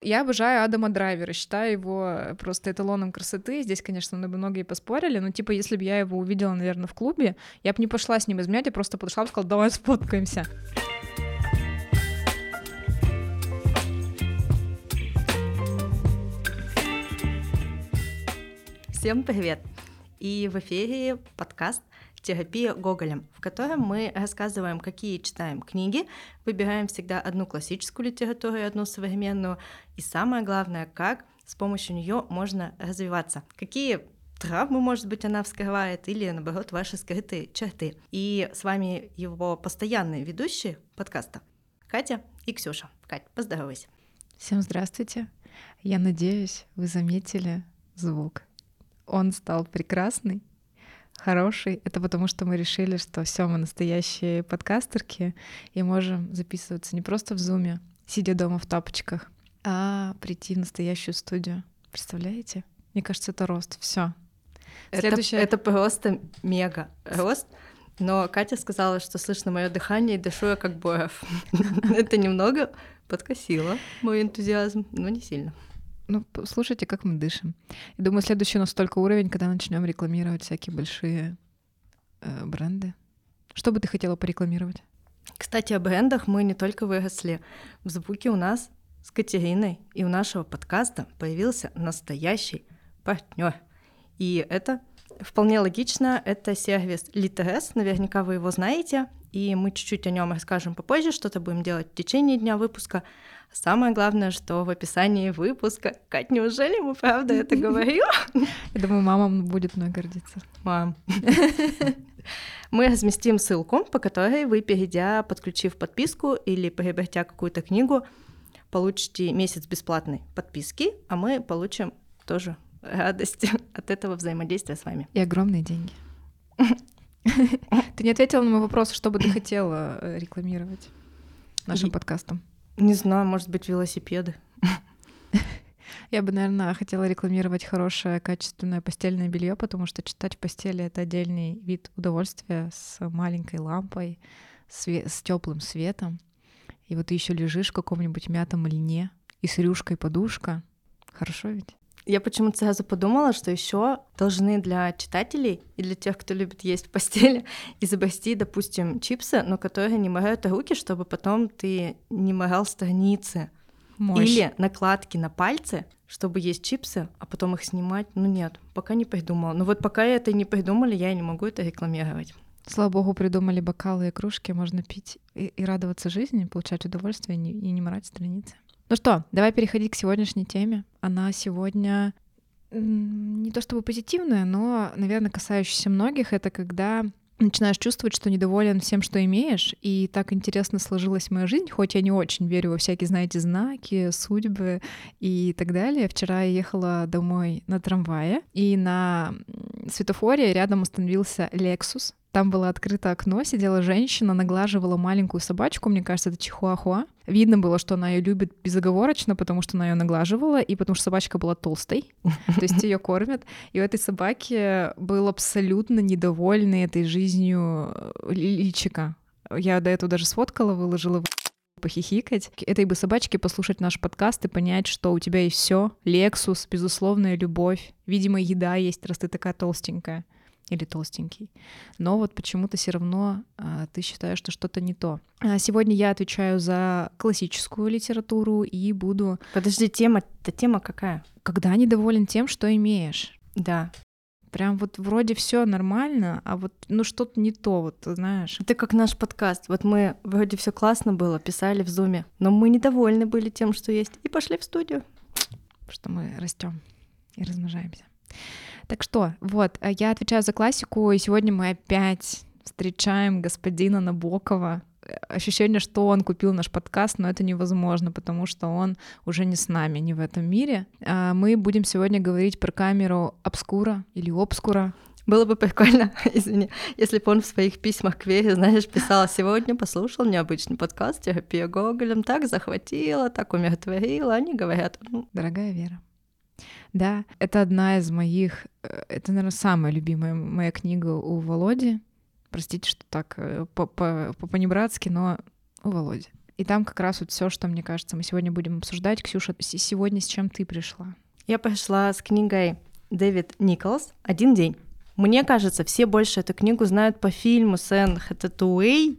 Я обожаю Адама Драйвера, считаю его просто эталоном красоты. Здесь, конечно, многие поспорили, но типа, если бы я его увидела, наверное, в клубе, я бы не пошла с ним изменять, я просто подошла и сказала, давай сфоткаемся. Всем привет! И в эфире подкаст терапия Гоголем, в котором мы рассказываем, какие читаем книги, выбираем всегда одну классическую литературу и одну современную, и самое главное, как с помощью нее можно развиваться, какие травмы, может быть, она вскрывает, или, наоборот, ваши скрытые черты. И с вами его постоянные ведущие подкаста Катя и Ксюша. Кать, поздоровайся. Всем здравствуйте. Я надеюсь, вы заметили звук. Он стал прекрасный, хороший. Это потому, что мы решили, что все, мы настоящие подкастерки и можем записываться не просто в зуме, сидя дома в тапочках, а прийти в настоящую студию. Представляете? Мне кажется, это рост. Все. Следующее... Это, это просто мега рост. Но Катя сказала, что слышно мое дыхание и дышу я как Боев. Это немного подкосило мой энтузиазм, но не сильно. Ну, слушайте, как мы дышим. Я думаю, следующий у нас только уровень, когда начнем рекламировать всякие большие э, бренды. Что бы ты хотела порекламировать? Кстати, о брендах мы не только выросли. В звуке у нас с Катериной и у нашего подкаста появился настоящий партнер. И это вполне логично. Это сервис Litres. Наверняка вы его знаете. И мы чуть-чуть о нем расскажем попозже, что-то будем делать в течение дня выпуска. Самое главное, что в описании выпуска... Кать, неужели мы правда это говорим? Я думаю, мама будет мной гордиться. Мам. Мы разместим ссылку, по которой вы, перейдя, подключив подписку или приобретя какую-то книгу, получите месяц бесплатной подписки, а мы получим тоже радость от этого взаимодействия с вами. И огромные деньги. Ты не ответила на мой вопрос, что бы ты хотела э, рекламировать нашим подкастом? Не знаю, может быть, велосипеды. Я бы, наверное, хотела рекламировать хорошее, качественное постельное белье, потому что читать в постели это отдельный вид удовольствия с маленькой лампой, с теплым светом. И вот ты еще лежишь в каком-нибудь мятом льне и с рюшкой подушка. Хорошо ведь? Я почему-то сразу подумала, что еще должны для читателей и для тех, кто любит есть в постели, изобрести, допустим, чипсы, но которые не морают руки, чтобы потом ты не морал страницы. Мощь. Или накладки на пальцы, чтобы есть чипсы, а потом их снимать. Ну нет, пока не придумала. Но вот пока это не придумали, я не могу это рекламировать. Слава богу, придумали бокалы и кружки, можно пить и, и радоваться жизни, получать удовольствие и не, и не морать страницы. Ну что, давай переходить к сегодняшней теме. Она сегодня не то чтобы позитивная, но, наверное, касающаяся многих. Это когда начинаешь чувствовать, что недоволен всем, что имеешь, и так интересно сложилась моя жизнь, хоть я не очень верю во всякие, знаете, знаки, судьбы и так далее. Вчера я ехала домой на трамвае, и на светофоре рядом остановился Lexus, там было открыто окно, сидела женщина, наглаживала маленькую собачку, мне кажется, это чихуахуа. Видно было, что она ее любит безоговорочно, потому что она ее наглаживала, и потому что собачка была толстой, то есть ее кормят. И у этой собаки был абсолютно недовольный этой жизнью э, личика. Я до этого даже сфоткала, выложила похихикать, этой бы собачке послушать наш подкаст и понять, что у тебя есть все, Лексус, безусловная любовь, видимо, еда есть, раз ты такая толстенькая или толстенький. Но вот почему-то все равно а, ты считаешь, что что-то не то. А сегодня я отвечаю за классическую литературу и буду... Подожди, тема, это тема какая? Когда недоволен тем, что имеешь. Да. Прям вот вроде все нормально, а вот ну что-то не то, вот знаешь. Это как наш подкаст. Вот мы вроде все классно было, писали в зуме, но мы недовольны были тем, что есть, и пошли в студию. Что мы растем и размножаемся. Так что, вот, э, я отвечаю за классику, и сегодня мы опять встречаем господина Набокова. Э, ощущение, что он купил наш подкаст, но это невозможно, потому что он уже не с нами, не в этом мире. А мы будем сегодня говорить про камеру обскура или обскура. Было бы прикольно, извини, если бы он в своих письмах к Вере, знаешь, писал, сегодня послушал необычный подкаст терапия Гоголем, так захватила, так умиротворила, они говорят. Ну... Дорогая Вера, да, это одна из моих, э, это, наверное, самая любимая моя книга у Володи. Простите, что так э, по-понебратски, но у Володи. И там как раз вот все, что, мне кажется, мы сегодня будем обсуждать. Ксюша, сегодня с чем ты пришла? Я пришла с книгой Дэвид Николс «Один день». Мне кажется, все больше эту книгу знают по фильму с Энн Хэттэуэй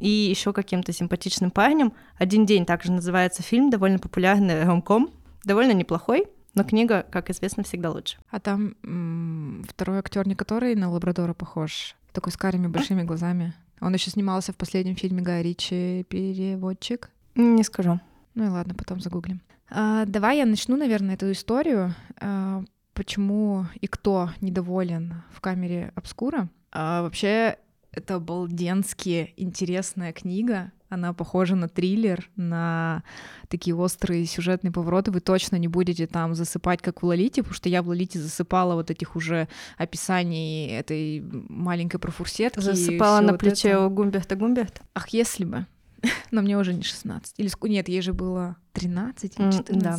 и еще каким-то симпатичным парнем. «Один день» также называется фильм, довольно популярный ромком, довольно неплохой, но книга, как известно, всегда лучше. А там м- второй актер, не который на Лабрадора похож, такой с карими большими глазами. Он еще снимался в последнем фильме Гая Ричи «Переводчик». Не скажу. Ну и ладно, потом загуглим. А, давай я начну, наверное, эту историю. А, почему и кто недоволен в камере обскура? А, вообще, это обалденски интересная книга. Она похожа на триллер, на такие острые сюжетные повороты. Вы точно не будете там засыпать, как в Лолите, потому что я в Лолите засыпала вот этих уже описаний этой маленькой профурсетки. Засыпала на вот плече это. у Гумберта Гумберт? Ах, если бы. Но мне уже не 16. Или нет, ей же было 13 или 14. Mm, да.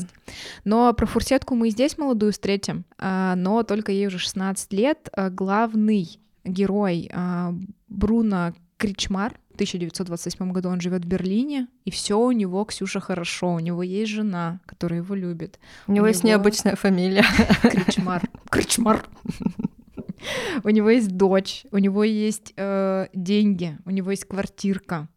Но про фурсетку мы и здесь молодую встретим, а, но только ей уже 16 лет. А, главный герой а, Бруно Кричмар. В 1928 году он живет в Берлине, и все у него, Ксюша, хорошо. У него есть жена, которая его любит. У, у него есть необычная фамилия. Кричмар. Кричмар. У него есть дочь, у него есть э, деньги, у него есть квартирка.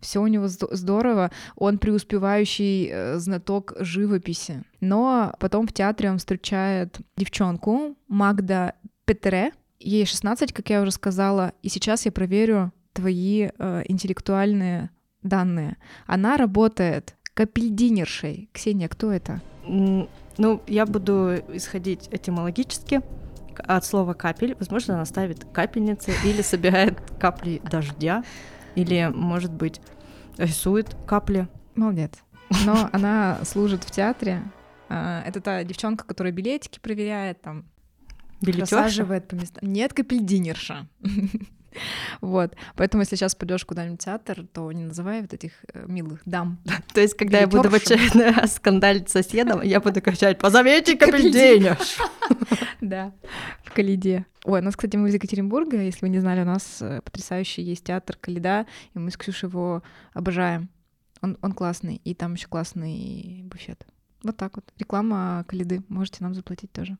Все у него здорово. Он преуспевающий э, знаток живописи. Но потом в театре он встречает девчонку Магда Петере. Ей 16, как я уже сказала, и сейчас я проверю твои э, интеллектуальные данные. Она работает капельдинершей. Ксения, кто это? Ну, я буду исходить этимологически от слова капель. Возможно, она ставит капельницы или собирает капли дождя, или, может быть, рисует капли. Молодец. Но она служит в театре. А, это та девчонка, которая билетики проверяет, там, Билетерша? рассаживает по местам. Нет, капельдинерша. Вот. Поэтому, если сейчас пойдешь куда-нибудь в театр, то не называй вот этих э, милых дам. То есть, когда я буду в очередной раз скандалить с соседом, я буду кричать «Позовите капельдинерш!» Да, в Калиде. Ой, у нас, кстати, мы из Екатеринбурга, если вы не знали, у нас э, потрясающий есть театр Калида, и мы с Ксюшей его обожаем. Он, он классный, и там еще классный буфет. Вот так вот. Реклама Калиды. Можете нам заплатить тоже.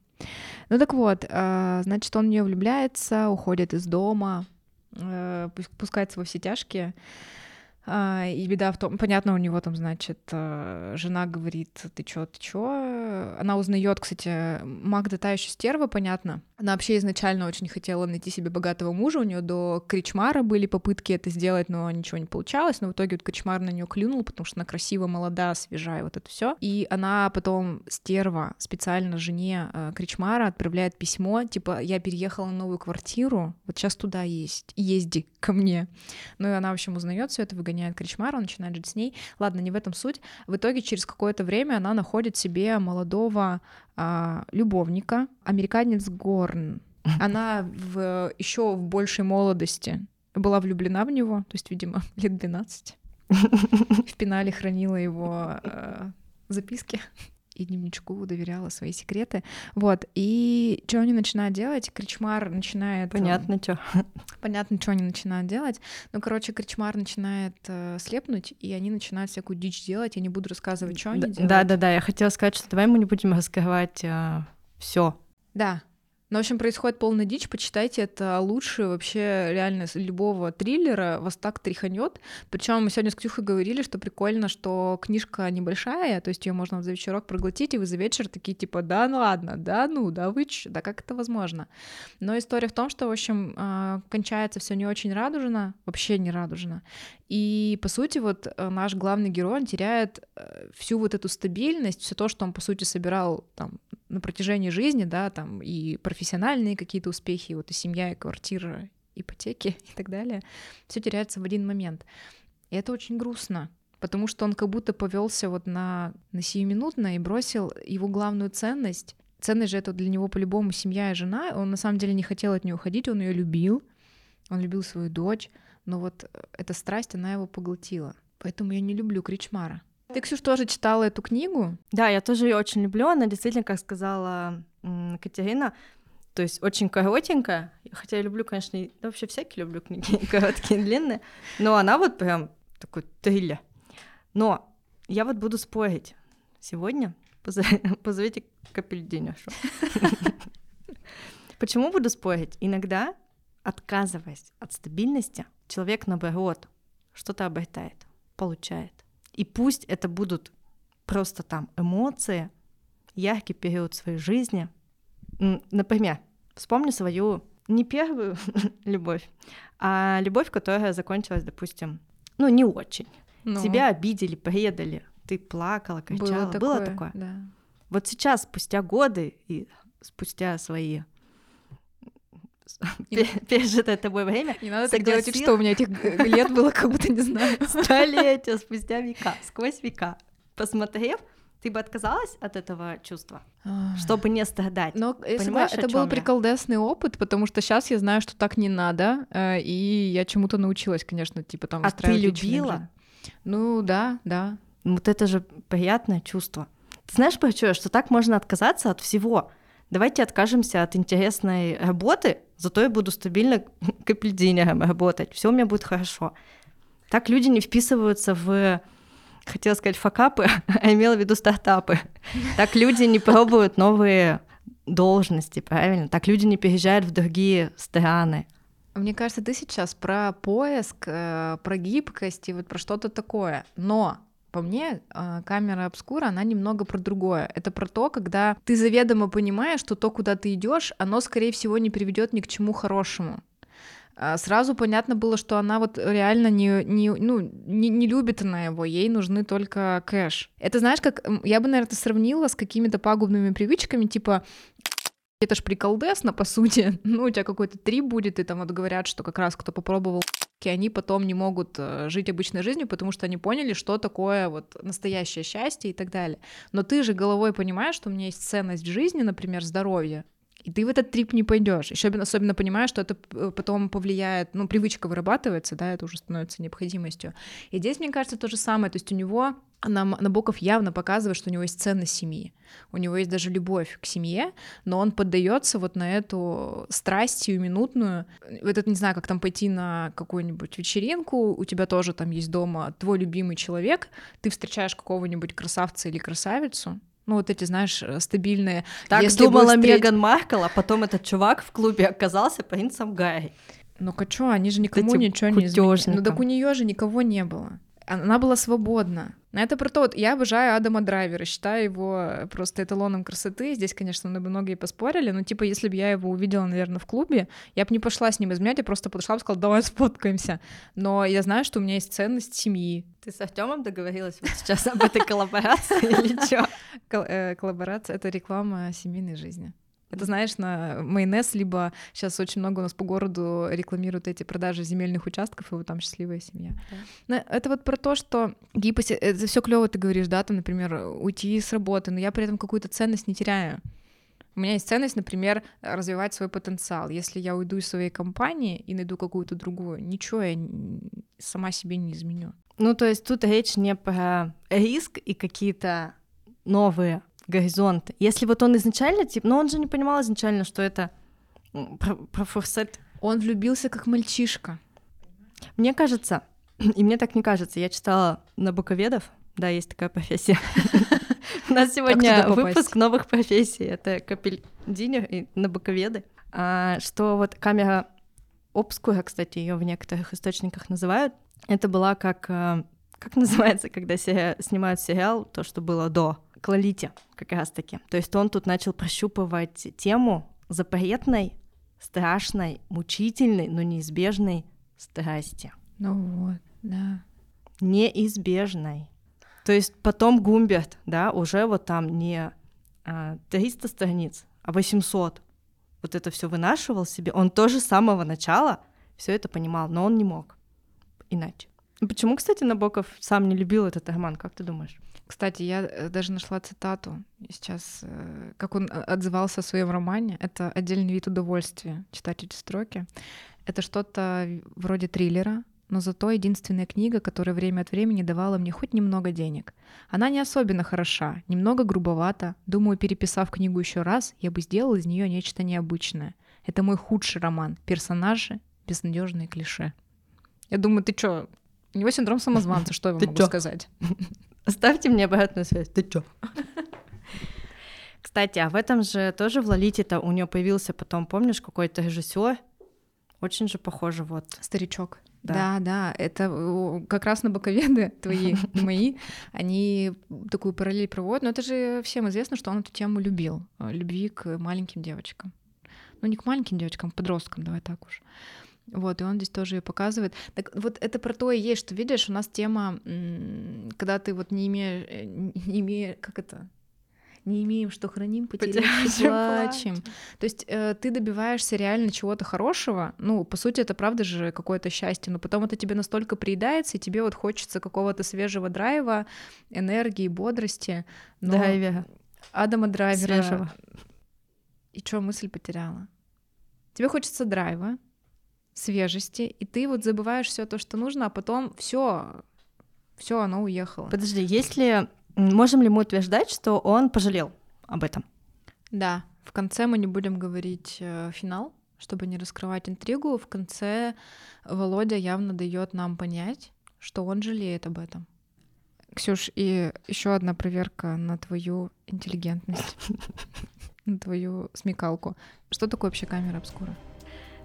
Ну так вот, э, значит, он в нее влюбляется, уходит из дома, э, пускается во все тяжкие. А, и беда в том, понятно, у него там, значит, э, жена говорит, ты чё, ты чё? Она узнает, кстати, Магда та еще стерва, понятно. Она вообще изначально очень хотела найти себе богатого мужа, у нее до Кричмара были попытки это сделать, но ничего не получалось, но в итоге вот Кричмар на нее клюнул, потому что она красиво, молода, свежая, вот это все. И она потом, стерва, специально жене э, Кричмара отправляет письмо, типа, я переехала на новую квартиру, вот сейчас туда есть, езди ко мне. Ну и она, в общем, узнает все это, выгоняет Кричмара, начинает жить с ней. Ладно, не в этом суть. В итоге через какое-то время она находит себе молодого а, любовника, американец Горн. Она в, еще в большей молодости была влюблена в него, то есть, видимо, лет 12. В пенале хранила его э, записки и дневничку доверяла свои секреты. Вот. И что они начинают делать? Кричмар начинает... Понятно, что. Понятно, что они начинают делать. Ну, короче, Кричмар начинает э, слепнуть, и они начинают всякую дичь делать. Я не буду рассказывать, что они делают. Да-да-да, я хотела сказать, что давай мы не будем раскрывать э, все. Да, ну, в общем, происходит полная дичь, почитайте, это лучше вообще реально любого триллера, вас так тряханет. Причем мы сегодня с Ксюхой говорили, что прикольно, что книжка небольшая, то есть ее можно за вечерок проглотить, и вы за вечер такие типа, да, ну ладно, да, ну, да вы ч, да как это возможно? Но история в том, что, в общем, а, кончается все не очень радужно, вообще не радужно. И, по сути, вот э, наш главный герой, он теряет э, всю вот эту стабильность, все то, что он, по сути, собирал там на протяжении жизни, да, там и профессиональные какие-то успехи, вот и семья, и квартира, ипотеки и так далее, все теряется в один момент. И это очень грустно, потому что он как будто повелся вот на, на сиюминутно и бросил его главную ценность. Ценность же это для него по-любому семья и жена. Он на самом деле не хотел от нее уходить, он ее любил, он любил свою дочь, но вот э, эта страсть, она его поглотила. Поэтому я не люблю Кричмара. Ты, Ксюш, тоже читала эту книгу? Да, я тоже ее очень люблю. Она действительно, как сказала Катерина, то есть очень коротенькая. Хотя я люблю, конечно, да, вообще всякие люблю книги, короткие и длинные. Но она вот прям такой триллер. Но я вот буду спорить сегодня. Позовите Капельдиняшу. Почему буду спорить? Иногда, отказываясь от стабильности, человек, наоборот, что-то обретает, получает. И пусть это будут просто там эмоции, яркий период своей жизни. Например, вспомни свою не первую любовь, а любовь, которая закончилась, допустим, ну, не очень. Ну. Тебя обидели, предали, ты плакала, кричала. Было такое, Было такое? Да. Вот сейчас, спустя годы и спустя свои. пережитое тобой время. Не надо так делать, что у меня этих лет было, как будто не знаю. Столетия спустя века, сквозь века. Посмотрев, ты бы отказалась от этого чувства, чтобы не страдать. Но Понимаешь, это был приколдесный опыт, потому что сейчас я знаю, что так не надо, э, и я чему-то научилась, конечно, типа там. А ты любила? Ну да, да. Вот это же приятное чувство. Ты знаешь, почему? Что так можно отказаться от всего. Давайте откажемся от интересной работы, зато я буду стабильно капельдинером работать. Все у меня будет хорошо. Так люди не вписываются в хотела сказать факапы, а имела в виду стартапы. Так люди не пробуют новые должности, правильно? Так люди не переезжают в другие страны. Мне кажется, ты сейчас про поиск, э, про гибкость и вот про что-то такое. Но по мне, э, камера обскура, она немного про другое. Это про то, когда ты заведомо понимаешь, что то, куда ты идешь, оно, скорее всего, не приведет ни к чему хорошему. А, сразу понятно было, что она вот реально не, не, ну, не, не любит она его, ей нужны только кэш. Это знаешь, как я бы, наверное, сравнила с какими-то пагубными привычками, типа это ж приколдесно, по сути. Ну, у тебя какой-то трип будет, и там вот говорят, что как раз кто попробовал они потом не могут э, жить обычной жизнью, потому что они поняли, что такое вот настоящее счастье и так далее. Но ты же головой понимаешь, что у меня есть ценность в жизни, например, здоровье, и ты в этот трип не пойдешь. Еще особенно понимаешь, что это э, потом повлияет, ну, привычка вырабатывается, да, это уже становится необходимостью. И здесь, мне кажется, то же самое. То есть у него нам Набоков явно показывает, что у него есть ценность семьи, у него есть даже любовь к семье, но он поддается вот на эту страсть минутную. Вот не знаю, как там пойти на какую-нибудь вечеринку, у тебя тоже там есть дома твой любимый человек, ты встречаешь какого-нибудь красавца или красавицу, ну, вот эти, знаешь, э, стабильные. Так Если думала встретить... Меган Маркл, а потом этот чувак в клубе оказался принцем Гарри. Ну-ка, что, они же никому ничего не изменили. Ну, так у нее же никого не было она была свободна. Это про то, вот я обожаю Адама Драйвера, считаю его просто эталоном красоты. Здесь, конечно, многие поспорили, но типа, если бы я его увидела, наверное, в клубе, я бы не пошла с ним изменять, я просто подошла и сказала, давай сфоткаемся. Но я знаю, что у меня есть ценность семьи. Ты с Артемом договорилась вот сейчас об этой коллаборации или что? Э, коллаборация — это реклама семейной жизни. Это, знаешь, на майонез, либо сейчас очень много у нас по городу рекламируют эти продажи земельных участков, и вот там счастливая семья. Да. Это вот про то, что гибкость, это все клево ты говоришь, да, там, например, уйти с работы, но я при этом какую-то ценность не теряю. У меня есть ценность, например, развивать свой потенциал. Если я уйду из своей компании и найду какую-то другую, ничего я сама себе не изменю. Ну, то есть тут речь не про риск и какие-то новые горизонт. Если вот он изначально, типа, но он же не понимал изначально, что это про, про форсет. Он влюбился как мальчишка. Мне кажется, и мне так не кажется, я читала на Буковедов, да, есть такая профессия. У нас сегодня выпуск новых профессий. Это капельдинер и набоковеды. А, что вот камера обскура, кстати, ее в некоторых источниках называют, это была как... А, как называется, когда снимают сериал, то, что было до к как раз-таки. То есть он тут начал прощупывать тему запретной, страшной, мучительной, но неизбежной страсти. Ну вот, да. Неизбежной. То есть потом Гумберт, да, уже вот там не а, 300 страниц, а 800. Вот это все вынашивал себе. Он тоже с самого начала все это понимал, но он не мог иначе. Почему, кстати, Набоков сам не любил этот роман, как ты думаешь? Кстати, я э, даже нашла цитату сейчас, э, как он э, отзывался о своем романе. Это отдельный вид удовольствия читать эти строки. Это что-то вроде триллера, но зато единственная книга, которая время от времени давала мне хоть немного денег. Она не особенно хороша, немного грубовата. Думаю, переписав книгу еще раз, я бы сделал из нее нечто необычное. Это мой худший роман. Персонажи, безнадежные клише. Я думаю, ты что, У него синдром самозванца, что я вам могу чё? сказать? Оставьте мне обратную связь. Ты чё? Кстати, а в этом же тоже в Лолите-то у нее появился потом, помнишь, какой-то режиссер? Очень же похоже, вот. Старичок. Да. Да, да, это э, как раз на боковеды твои и мои, они такую параллель проводят. Но это же всем известно, что он эту тему любил. э, Любви к маленьким девочкам. Ну, не к маленьким девочкам, к подросткам, давай так уж. Вот, и он здесь тоже ее показывает. Так вот это про то и есть, что видишь, у нас тема, когда ты вот не имеешь, э, не имеешь, как это, не имеем, что храним, потеряем, Потеряем, плачем. То есть э, ты добиваешься реально чего-то хорошего, ну, по сути, это правда же какое-то счастье, но потом это тебе настолько приедается, и тебе вот хочется какого-то свежего драйва, энергии, бодрости. Но Драйвера. Адама Драйвера... Свежего. И что, мысль потеряла? Тебе хочется драйва, свежести, и ты вот забываешь все то, что нужно, а потом все, все, оно уехало. Подожди, если... Можем ли мы утверждать, что он пожалел об этом? Да, в конце мы не будем говорить э, финал, чтобы не раскрывать интригу. В конце Володя явно дает нам понять, что он жалеет об этом. Ксюш, и еще одна проверка на твою интеллигентность, на твою смекалку. Что такое вообще камера обскура?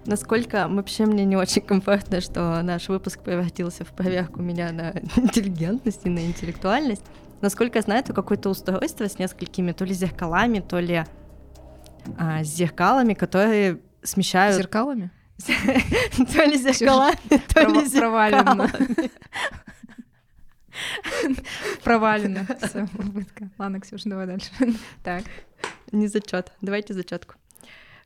Насколько вообще мне не очень комфортно, что наш выпуск превратился в проверку меня на интеллигентность и на интеллектуальность. Насколько я знаю, это какое-то устройство с несколькими то ли зеркалами, то ли а, с зеркалами, которые смещают... Зеркалами? То ли зеркалами, то ли зеркалами. Провалено. Ладно, Ксюш, давай дальше. Так. Не зачет. Давайте зачетку.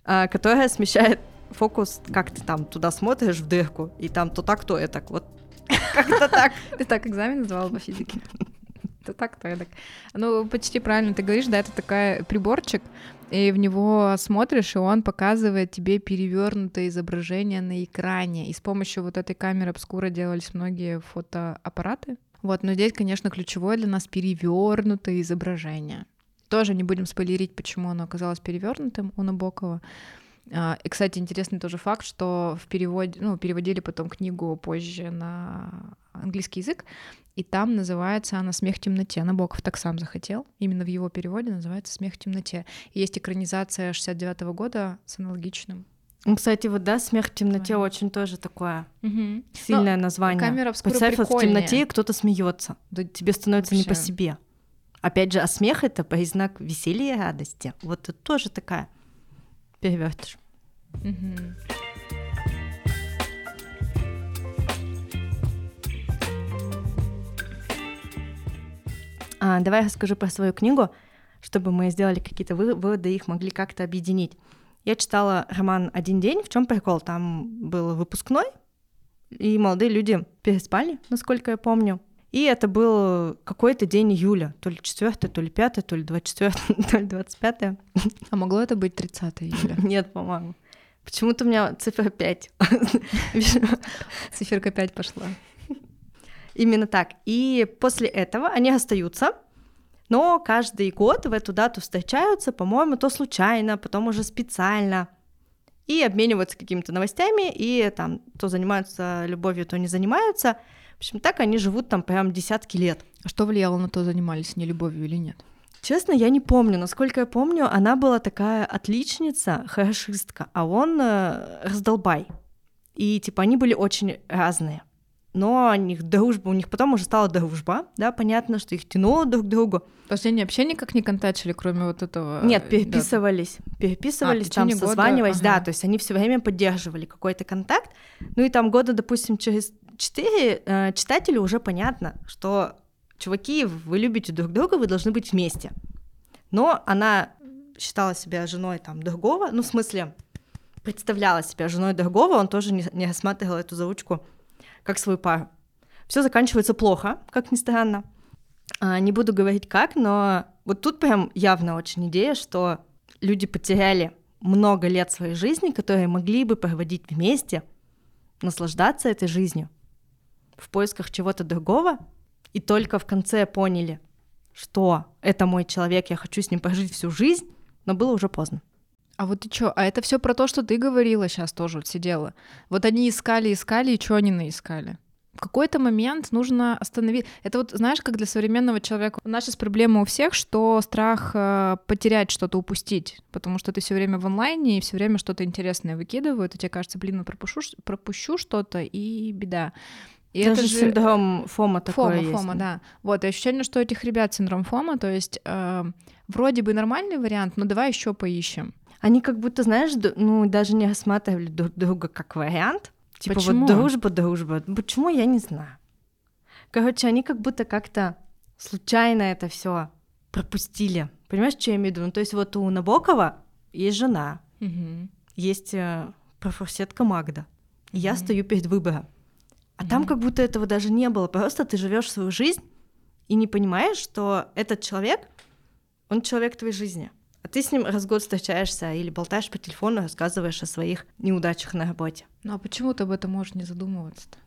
А, которая смещает фокус, как ты там туда смотришь в дырку, и там то так, то это. Вот как-то так. Ты так экзамен называла по физике? То так, то так. Ну, почти правильно ты говоришь, да, это такая приборчик, и в него смотришь, и он показывает тебе перевернутое изображение на экране. И с помощью вот этой камеры обскура делались многие фотоаппараты. Вот, но здесь, конечно, ключевое для нас перевернутое изображение. Тоже не будем спойлерить, почему оно оказалось перевернутым у Набокова. А, И, кстати, интересный тоже факт, что в переводе, ну, переводили потом книгу позже на английский язык, и там называется она «Смех в темноте». Набоков так сам захотел. Именно в его переводе называется «Смех в темноте». И есть экранизация 69 года с аналогичным. Ну, Кстати, вот да, смех в темноте Название. очень тоже такое сильное название. камера Представь, вот в темноте кто-то смеется. Да тебе становится не по Вообще. себе. Опять же, а смех это признак веселья и радости. Вот это тоже такая перевертыш. Мгм. А, давай я расскажу про свою книгу, чтобы мы сделали какие-то вы- выводы, их могли как-то объединить. Я читала роман «Один день». В чем прикол? Там был выпускной, и молодые люди переспали, насколько я помню. И это был какой-то день июля, то ли 4, то ли 5, то ли 24, то ли 25. А могло это быть 30 июля? Нет, по-моему. Почему-то у меня цифра 5. Циферка 5 пошла. Именно так. И после этого они остаются, но каждый год в эту дату встречаются, по-моему, то случайно, потом уже специально, и обмениваются какими-то новостями, и там то занимаются любовью, то не занимаются. В общем, так они живут там прям десятки лет. А что влияло на то, занимались не любовью или нет? Честно, я не помню. Насколько я помню, она была такая отличница, хорошистка, а он э, раздолбай. И типа они были очень разные. Но у них дружба, у них потом уже стала дружба, да, понятно, что их тянуло друг к другу. То есть они вообще никак не контачили, кроме вот этого? Нет, э, переписывались, переписывались, А, там течение года, созванивались, да, ага. то есть они все время поддерживали какой-то контакт. Ну и там года, допустим, через четыре э, читателю уже понятно, что чуваки, вы любите друг друга, вы должны быть вместе. Но она считала себя женой там другого, ну в смысле представляла себя женой другого, он тоже не, не рассматривал эту заучку как свою пару. Все заканчивается плохо, как ни странно. А, не буду говорить как, но вот тут прям явно очень идея, что люди потеряли много лет своей жизни, которые могли бы проводить вместе, наслаждаться этой жизнью в поисках чего-то другого, и только в конце поняли, что это мой человек, я хочу с ним прожить всю жизнь, но было уже поздно. А вот ты чё? А это все про то, что ты говорила сейчас тоже вот сидела. Вот они искали, искали, и что они наискали? В какой-то момент нужно остановить. Это вот, знаешь, как для современного человека. У нас сейчас проблема у всех, что страх э, потерять что-то, упустить, потому что ты все время в онлайне и все время что-то интересное выкидывают, и тебе кажется, блин, ну пропущу, пропущу что-то, и беда. И это, это же синдром Фома такой Фома, есть. Фома, да. Вот, и ощущение, что у этих ребят синдром Фома, то есть э, вроде бы нормальный вариант, но давай еще поищем. Они как будто, знаешь, ну даже не рассматривали друг друга как вариант, Типа Почему? вот дружба, дружба. Почему, я не знаю. Короче, они как будто как-то случайно это все пропустили. Понимаешь, что я имею в виду? Ну, то есть вот у Набокова есть жена, угу. есть э, профурсетка Магда. И угу. я стою перед выбором. А там как будто этого даже не было. Просто ты живешь свою жизнь и не понимаешь, что этот человек, он человек твоей жизни. А ты с ним раз в год встречаешься или болтаешь по телефону, рассказываешь о своих неудачах на работе. Ну а почему ты об этом можешь не задумываться-то?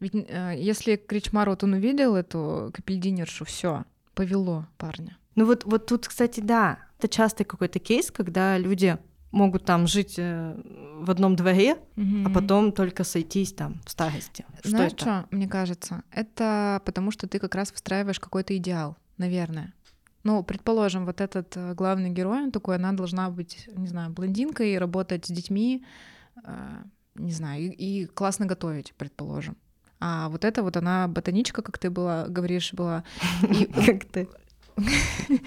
Ведь э, если Кричмар вот он увидел эту капельдинершу, все, повело парня. Ну вот, вот тут, кстати, да, это частый какой-то кейс, когда люди могут там жить э, в одном дворе, угу. а потом только сойтись там в старости. Знаешь что это? что, мне кажется, это потому что ты как раз выстраиваешь какой-то идеал, наверное. Ну, предположим, вот этот э, главный герой, он такой, она должна быть, не знаю, блондинкой, работать с детьми, э, не знаю, и, и классно готовить, предположим. А вот это вот она ботаничка, как ты была, говоришь, была. И, как ты.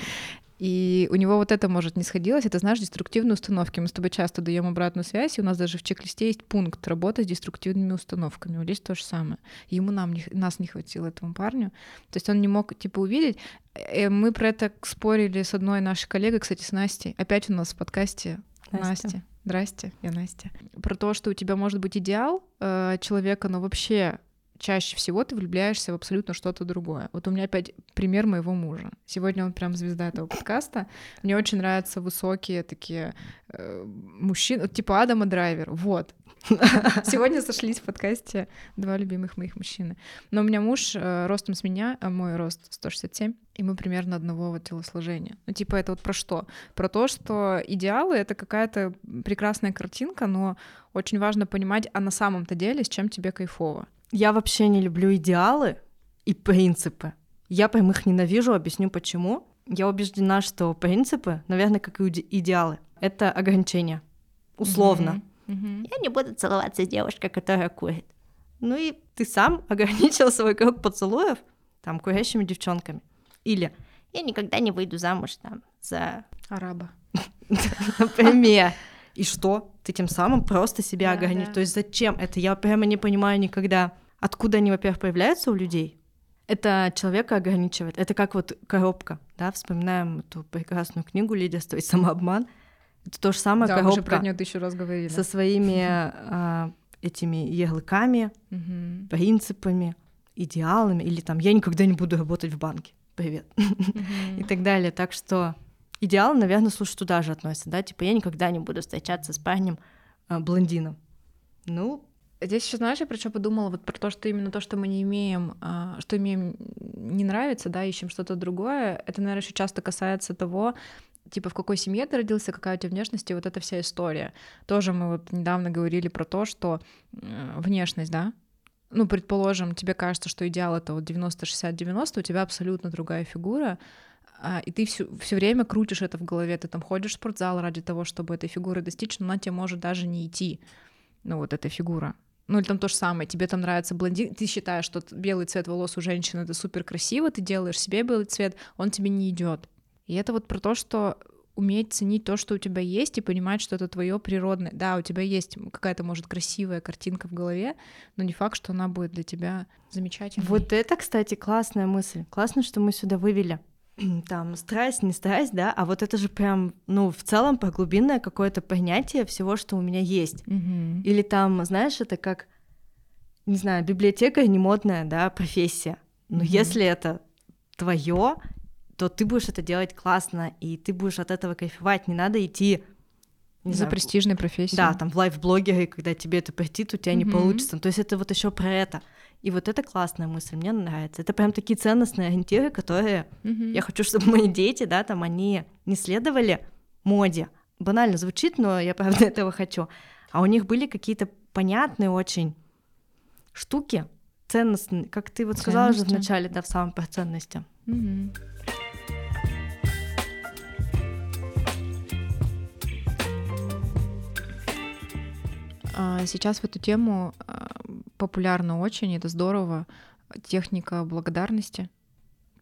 И у него вот это может не сходилось, это, знаешь, деструктивные установки. Мы с тобой часто даем обратную связь, и у нас даже в чек-листе есть пункт работы с деструктивными установками. Вот здесь то же самое. Ему нам не, нас не хватило этому парню. То есть он не мог, типа, увидеть. И э, мы про это спорили с одной нашей коллегой, кстати, с Настей. Опять у нас в подкасте Настя. Настя. Здрасте, я Настя. Про то, что у тебя может быть идеал э, человека, но вообще чаще всего ты влюбляешься в абсолютно что-то другое. Вот у меня опять пример моего мужа. Сегодня он прям звезда этого подкаста. Мне очень нравятся высокие такие э, мужчины, типа Адама Драйвер. Вот. Сегодня сошлись в подкасте два любимых моих мужчины. Но у меня муж э, ростом с меня, а мой рост 167, и мы примерно одного вот телосложения. Ну, типа, это вот про что? Про то, что идеалы — это какая-то прекрасная картинка, но очень важно понимать, а на самом-то деле с чем тебе кайфово. Я вообще не люблю идеалы и принципы. Я прям их ненавижу, объясню почему. Я убеждена, что принципы, наверное, как и идеалы, это ограничения. Условно. Mm-hmm. Mm-hmm. Я не буду целоваться с девушкой, которая курит. Ну и ты сам ограничил свой круг поцелуев там курящими девчонками. Или я никогда не выйду замуж там за араба. Например. И что? Ты тем самым просто себя да, ограничиваешь. Да. То есть зачем это? Я прямо не понимаю никогда, откуда они, во-первых, появляются у людей. Это человека ограничивает. Это как вот коробка, да, вспоминаем эту прекрасную книгу «Лидерство и самообман». Это то же самое да, коробка. уже про неё тысячу раз говорили. Со своими а, этими ярлыками, угу. принципами, идеалами. Или там «я никогда не буду работать в банке». Привет. И так далее. Так что Идеал, наверное, слушай, туда же относится, да, типа я никогда не буду встречаться с парнем э, блондином. Ну, Здесь еще, знаешь, я про что подумала, вот про то, что именно то, что мы не имеем, а, что имеем не нравится, да, ищем что-то другое, это, наверное, еще часто касается того, типа, в какой семье ты родился, какая у тебя внешность, и вот эта вся история. Тоже мы вот недавно говорили про то, что э, внешность, да, ну, предположим, тебе кажется, что идеал это вот 90-60-90, у тебя абсолютно другая фигура, а, и ты все, все время крутишь это в голове, ты там ходишь в спортзал ради того, чтобы этой фигуры достичь, но она тебе может даже не идти, ну вот эта фигура. Ну или там то же самое, тебе там нравится блондин, ты считаешь, что белый цвет волос у женщины это супер красиво, ты делаешь себе белый цвет, он тебе не идет. И это вот про то, что уметь ценить то, что у тебя есть, и понимать, что это твое природное. Да, у тебя есть какая-то, может, красивая картинка в голове, но не факт, что она будет для тебя замечательной. Вот это, кстати, классная мысль. Классно, что мы сюда вывели. там страсть, не страсть, да, а вот это же прям, ну, в целом про глубинное какое-то понятие всего, что у меня есть. Mm-hmm. Или там, знаешь, это как, не знаю, библиотека не модная, да, профессия. Но mm-hmm. если это твое, то ты будешь это делать классно, и ты будешь от этого кайфовать. Не надо идти не за знаю, престижной профессией. Да, там в лайф-блогеры, когда тебе это пройти, у тебя mm-hmm. не получится. То есть это вот еще про это. И вот это классная мысль, мне нравится. Это прям такие ценностные ориентиры, которые mm-hmm. я хочу, чтобы мои дети, да, там они не следовали моде. Банально звучит, но я правда этого хочу. А у них были какие-то понятные очень штуки, ценностный, как ты вот сказала же вначале, да, в самом про ценности. Угу. Сейчас в эту тему а, популярна очень, это здорово, техника благодарности.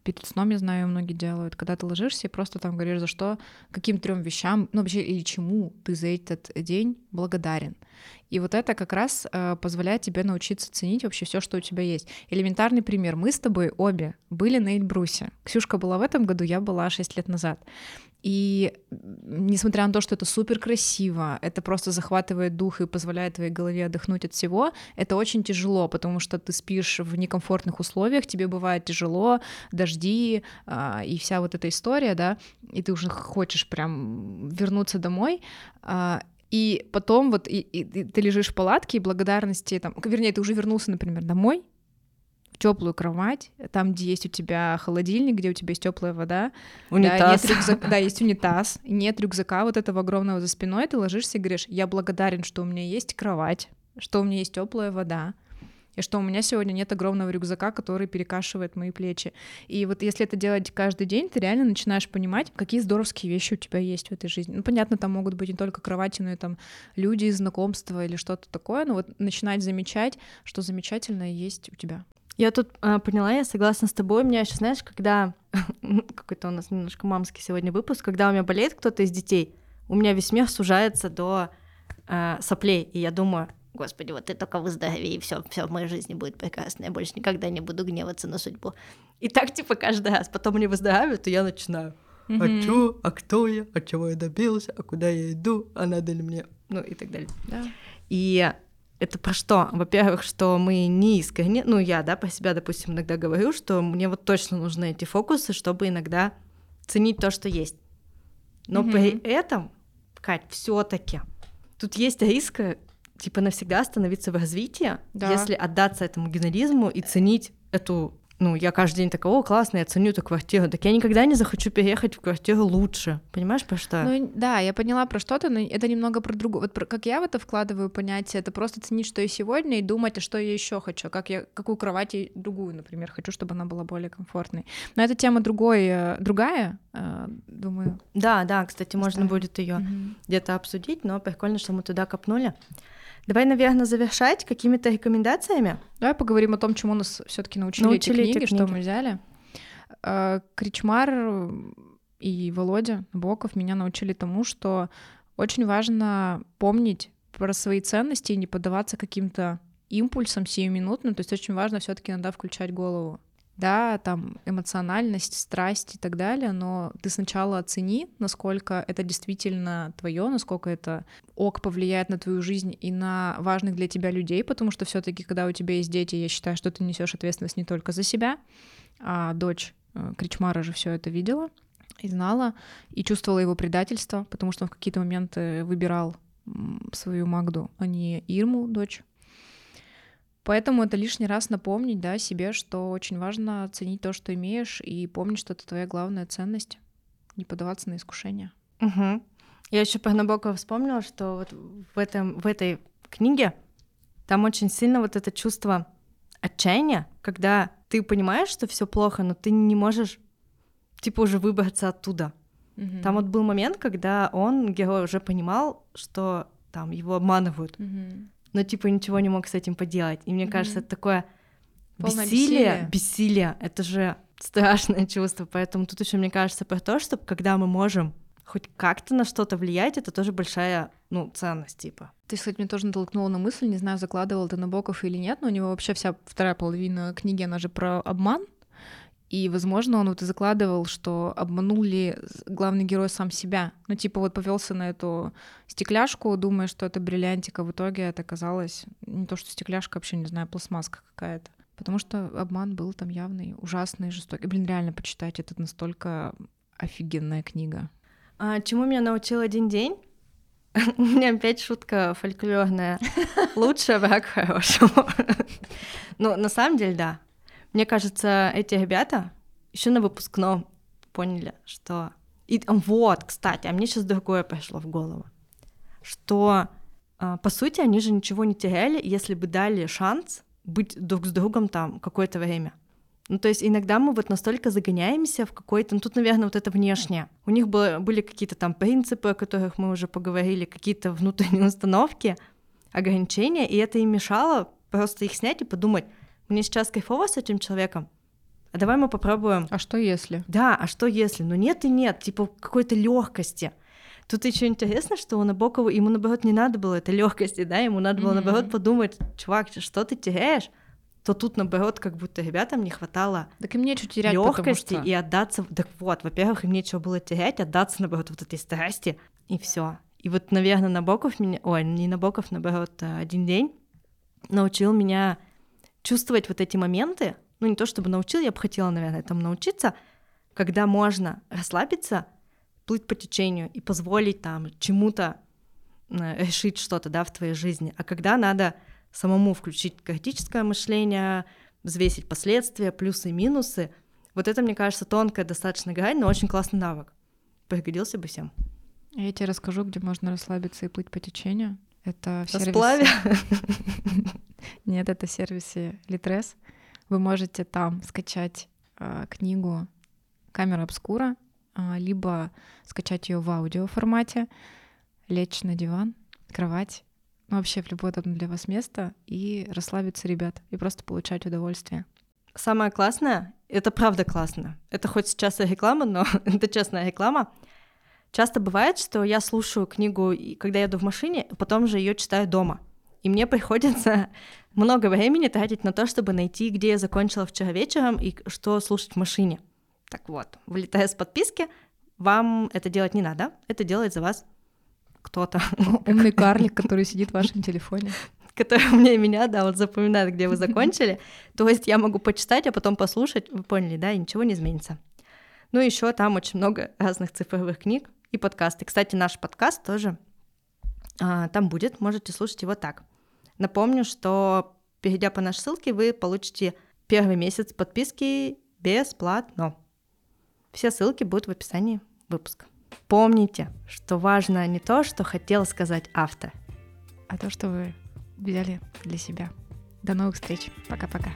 Перед сном, я знаю, многие делают, когда ты ложишься и просто там говоришь, за что, каким трем вещам, ну вообще или чему ты за этот день благодарен. И вот это как раз э, позволяет тебе научиться ценить вообще все, что у тебя есть. Элементарный пример. Мы с тобой обе были на Эльбрусе. Ксюшка была в этом году, я была 6 лет назад. И несмотря на то, что это супер красиво, это просто захватывает дух и позволяет твоей голове отдохнуть от всего, это очень тяжело, потому что ты спишь в некомфортных условиях, тебе бывает тяжело, дожди а, и вся вот эта история, да, и ты уже хочешь прям вернуться домой. А, и потом вот и, и, и ты лежишь в палатке, и благодарности, там, вернее, ты уже вернулся, например, домой, в теплую кровать, там, где есть у тебя холодильник, где у тебя есть теплая вода. Унитаз. Да, нет рюкзака, да, есть унитаз, нет рюкзака вот этого огромного за спиной, ты ложишься и говоришь, я благодарен, что у меня есть кровать, что у меня есть теплая вода, и что у меня сегодня нет огромного рюкзака, который перекашивает мои плечи. И вот если это делать каждый день, ты реально начинаешь понимать, какие здоровские вещи у тебя есть в этой жизни. Ну, понятно, там могут быть не только кровати, но и там люди, знакомства или что-то такое, но вот начинать замечать, что замечательное есть у тебя. Я тут а, поняла, я согласна с тобой. У меня еще, знаешь, когда какой-то у нас немножко мамский сегодня выпуск, когда у меня болеет кто-то из детей, у меня весь смех сужается до а, соплей, и я думаю, Господи, вот ты только выздорови, и все, все в моей жизни будет прекрасно. Я больше никогда не буду гневаться на судьбу. И так, типа, каждый раз. Потом мне выздоравливают, и я начинаю. Mm-hmm. А чё? А кто я? А чего я добился? А куда я иду? А надо ли мне? Ну и так далее. Да. И это про что? Во-первых, что мы не искренне, ну я, да, по себя, допустим, иногда говорю, что мне вот точно нужны эти фокусы, чтобы иногда ценить то, что есть. Но mm-hmm. при этом, Кать, все таки тут есть риск типа навсегда остановиться в развитии, да. если отдаться этому генеризму и ценить эту ну, я каждый день такого, классно, я ценю эту квартиру. Так я никогда не захочу переехать в квартиру лучше. Понимаешь, про что? Ну, да, я поняла про что-то, но это немного про другое. Вот про, как я в это вкладываю понятие, это просто ценить, что я сегодня, и думать, а что я еще хочу, как я, какую кровать я другую, например, хочу, чтобы она была более комфортной. Но эта тема другой, э, другая, э, думаю. Да, да, кстати, можно будет ее угу. где-то обсудить, но прикольно, что мы туда копнули. Давай, наверное, завершать какими-то рекомендациями. Давай поговорим о том, чему нас все-таки научили, научили эти, книги, эти книги, что мы взяли. Э, Кричмар и Володя Боков меня научили тому, что очень важно помнить про свои ценности и не поддаваться каким-то импульсам сиюминутным. То есть очень важно все-таки иногда включать голову да, там эмоциональность, страсть и так далее, но ты сначала оцени, насколько это действительно твое, насколько это ок повлияет на твою жизнь и на важных для тебя людей, потому что все-таки, когда у тебя есть дети, я считаю, что ты несешь ответственность не только за себя, а дочь э, Кричмара же все это видела и знала, и чувствовала его предательство, потому что он в какие-то моменты выбирал свою Магду, а не Ирму, дочь Поэтому это лишний раз напомнить да, себе, что очень важно ценить то, что имеешь, и помнить, что это твоя главная ценность, не поддаваться на искушение. Угу. Я еще про Набокова вспомнила, что вот в, этом, в этой книге там очень сильно вот это чувство отчаяния, когда ты понимаешь, что все плохо, но ты не можешь типа уже выбраться оттуда. Угу. Там вот был момент, когда он, герой, уже понимал, что там его обманывают. Угу но типа ничего не мог с этим поделать. И мне mm-hmm. кажется, это такое бессилие, бессилие, бессилие, это же страшное чувство. Поэтому тут еще, мне кажется, про то, что когда мы можем хоть как-то на что-то влиять, это тоже большая, ну, ценность, типа. Ты, кстати, мне тоже натолкнула на мысль, не знаю, закладывал ты Набоков или нет, но у него вообще вся вторая половина книги, она же про обман, и, возможно, он вот и закладывал, что обманул ли главный герой сам себя. Ну, типа, вот повелся на эту стекляшку, думая, что это бриллиантика. В итоге это оказалось не то, что стекляшка, вообще, не знаю, пластмасска какая-то. Потому что обман был там явный, ужасный, жестокий. Блин, реально почитать, это настолько офигенная книга. А, чему меня научил один день? У меня опять шутка фольклорная. Лучше враг хорошего. Ну, на самом деле, да. Мне кажется, эти ребята еще на выпускном поняли, что... И вот, кстати, а мне сейчас другое пришло в голову, что, а, по сути, они же ничего не теряли, если бы дали шанс быть друг с другом там какое-то время. Ну, то есть иногда мы вот настолько загоняемся в какой-то, ну, тут, наверное, вот это внешнее. У них было, были какие-то там принципы, о которых мы уже поговорили, какие-то внутренние установки, ограничения, и это им мешало просто их снять и подумать, мне сейчас кайфово с этим человеком, а давай мы попробуем. А что если? Да, а что если? Ну нет и нет, типа какой-то легкости. Тут еще интересно, что у Набокова ему наоборот не надо было этой легкости, да, ему надо было mm-hmm. наоборот подумать, чувак, что ты теряешь? то тут, наоборот, как будто ребятам не хватало так им нечего терять, легкости что... и отдаться. Так вот, во-первых, им нечего было терять, отдаться, наоборот, вот этой страсти, и все. И вот, наверное, Набоков меня, ой, не Набоков, наоборот, а один день научил меня чувствовать вот эти моменты, ну не то чтобы научил, я бы хотела, наверное, этому научиться, когда можно расслабиться, плыть по течению и позволить там чему-то э, решить что-то, да, в твоей жизни, а когда надо самому включить критическое мышление, взвесить последствия, плюсы и минусы. Вот это, мне кажется, тонкая достаточно грань, но очень классный навык. Пригодился бы всем. Я тебе расскажу, где можно расслабиться и плыть по течению. Это в сервисе... Нет, это в сервисе Litres. Вы можете там скачать э, книгу «Камера обскура», э, либо скачать ее в аудио формате, лечь на диван, кровать ну, вообще в любое удобное для вас место и расслабиться, ребят, и просто получать удовольствие. Самое классное, это правда классно. Это хоть сейчас и реклама, но это честная реклама. Часто бывает, что я слушаю книгу, когда еду в машине, а потом же ее читаю дома. И мне приходится много времени тратить на то, чтобы найти, где я закончила вчера вечером и что слушать в машине. Так вот, вылетая с подписки, вам это делать не надо, это делает за вас кто-то. Умный карлик, который сидит в вашем телефоне. Который мне меня, да, вот запоминает, где вы закончили. То есть я могу почитать, а потом послушать, вы поняли, да, и ничего не изменится. Ну, еще там очень много разных цифровых книг и подкасты. Кстати, наш подкаст тоже а, там будет, можете слушать его так. Напомню, что перейдя по нашей ссылке, вы получите первый месяц подписки бесплатно. Все ссылки будут в описании выпуска. Помните, что важно не то, что хотел сказать автор, а то, что вы взяли для себя. До новых встреч. Пока-пока.